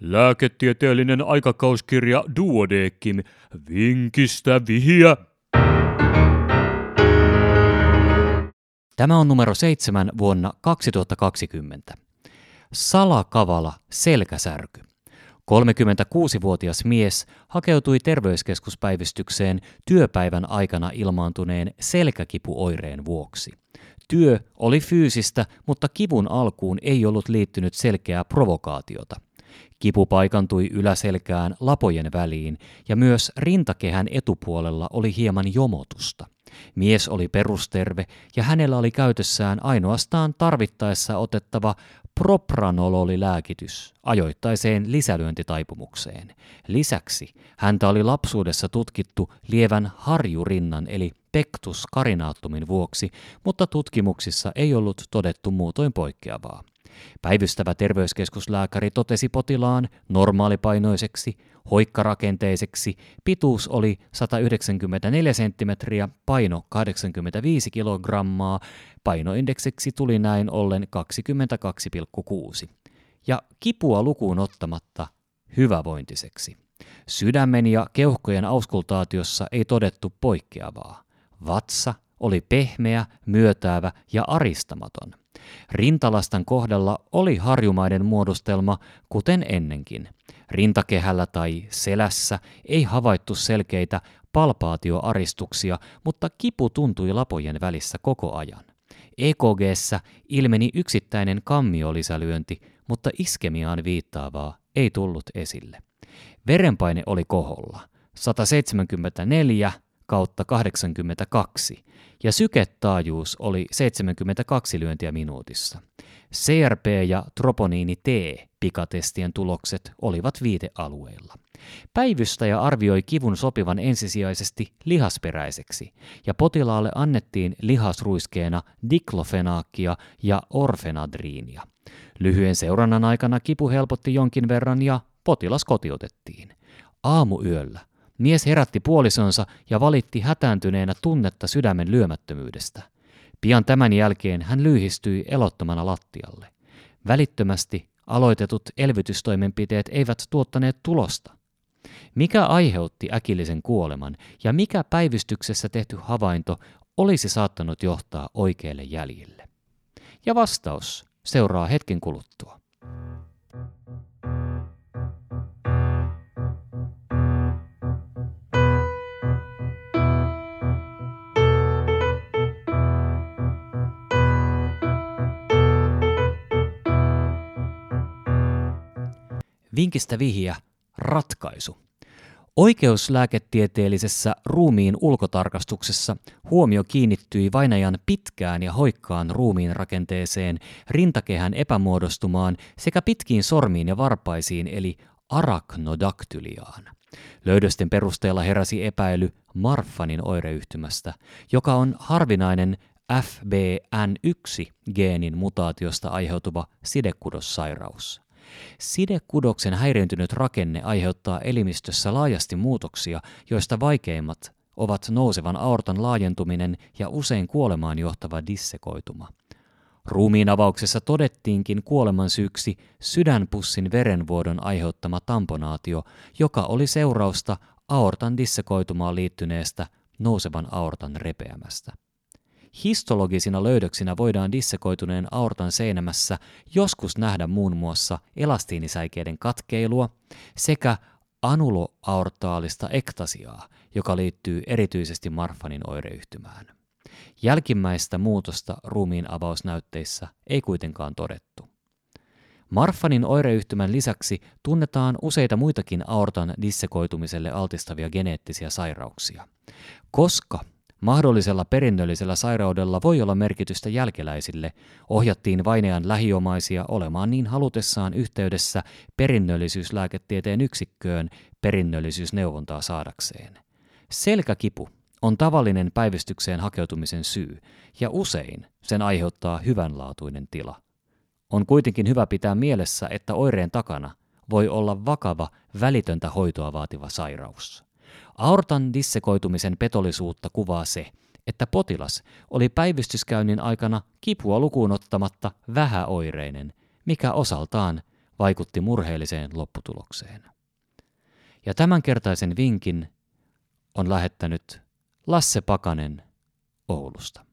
Lääketieteellinen aikakauskirja Duodekim. Vinkistä vihiä. Tämä on numero seitsemän vuonna 2020. Salakavala selkäsärky. 36-vuotias mies hakeutui terveyskeskuspäivystykseen työpäivän aikana ilmaantuneen selkäkipuoireen vuoksi. Työ oli fyysistä, mutta kivun alkuun ei ollut liittynyt selkeää provokaatiota. Kipu paikantui yläselkään lapojen väliin ja myös rintakehän etupuolella oli hieman jomotusta. Mies oli perusterve ja hänellä oli käytössään ainoastaan tarvittaessa otettava propranololilääkitys ajoittaiseen lisälyöntitaipumukseen. Lisäksi häntä oli lapsuudessa tutkittu lievän harjurinnan eli pectus carinaatumin vuoksi, mutta tutkimuksissa ei ollut todettu muutoin poikkeavaa. Päivystävä terveyskeskuslääkäri totesi potilaan normaalipainoiseksi, hoikkarakenteiseksi, pituus oli 194 cm, paino 85 kg, painoindekseksi tuli näin ollen 22,6 ja kipua lukuun ottamatta hyvävointiseksi. Sydämen ja keuhkojen auskultaatiossa ei todettu poikkeavaa. Vatsa oli pehmeä, myötäävä ja aristamaton. Rintalastan kohdalla oli harjumaiden muodostelma, kuten ennenkin. Rintakehällä tai selässä ei havaittu selkeitä palpaatioaristuksia, mutta kipu tuntui lapojen välissä koko ajan. EKGssä ilmeni yksittäinen kammiolisälyönti, mutta iskemiaan viittaavaa ei tullut esille. Verenpaine oli koholla, 174 kautta 82, ja syketaajuus oli 72 lyöntiä minuutissa. CRP ja troponiini T pikatestien tulokset olivat viitealueilla. Päivystäjä arvioi kivun sopivan ensisijaisesti lihasperäiseksi, ja potilaalle annettiin lihasruiskeena diklofenaakkia ja orfenadriinia. Lyhyen seurannan aikana kipu helpotti jonkin verran ja potilas kotiutettiin. Aamuyöllä mies herätti puolisonsa ja valitti hätääntyneenä tunnetta sydämen lyömättömyydestä. Pian tämän jälkeen hän lyhistyi elottomana lattialle. Välittömästi aloitetut elvytystoimenpiteet eivät tuottaneet tulosta. Mikä aiheutti äkillisen kuoleman ja mikä päivystyksessä tehty havainto olisi saattanut johtaa oikeille jäljille? Ja vastaus seuraa hetken kuluttua. Vinkistä vihja, ratkaisu. Oikeuslääketieteellisessä ruumiin ulkotarkastuksessa huomio kiinnittyi vainajan pitkään ja hoikkaan ruumiin rakenteeseen, rintakehän epämuodostumaan sekä pitkiin sormiin ja varpaisiin eli araknodaktyliaan. Löydösten perusteella heräsi epäily Marfanin oireyhtymästä, joka on harvinainen FBN1-geenin mutaatiosta aiheutuva sidekudossairaus. Sidekudoksen häiriintynyt rakenne aiheuttaa elimistössä laajasti muutoksia, joista vaikeimmat ovat nousevan aortan laajentuminen ja usein kuolemaan johtava dissekoituma. Ruumiin avauksessa todettiinkin kuoleman syyksi sydänpussin verenvuodon aiheuttama tamponaatio, joka oli seurausta aortan dissekoitumaan liittyneestä nousevan aortan repeämästä. Histologisina löydöksinä voidaan dissekoituneen aortan seinämässä joskus nähdä muun muassa elastiinisäikeiden katkeilua sekä anuloaortaalista ektasiaa, joka liittyy erityisesti Marfanin oireyhtymään. Jälkimmäistä muutosta ruumiin avausnäytteissä ei kuitenkaan todettu. Marfanin oireyhtymän lisäksi tunnetaan useita muitakin aortan dissekoitumiselle altistavia geneettisiä sairauksia. Koska Mahdollisella perinnöllisellä sairaudella voi olla merkitystä jälkeläisille, ohjattiin vainajan lähiomaisia olemaan niin halutessaan yhteydessä perinnöllisyyslääketieteen yksikköön perinnöllisyysneuvontaa saadakseen. Selkäkipu on tavallinen päivystykseen hakeutumisen syy, ja usein sen aiheuttaa hyvänlaatuinen tila. On kuitenkin hyvä pitää mielessä, että oireen takana voi olla vakava, välitöntä hoitoa vaativa sairaus. Aortan dissekoitumisen petollisuutta kuvaa se, että potilas oli päivystyskäynnin aikana kipua lukuun ottamatta vähäoireinen, mikä osaltaan vaikutti murheelliseen lopputulokseen. Ja tämänkertaisen vinkin on lähettänyt Lasse Pakanen Oulusta.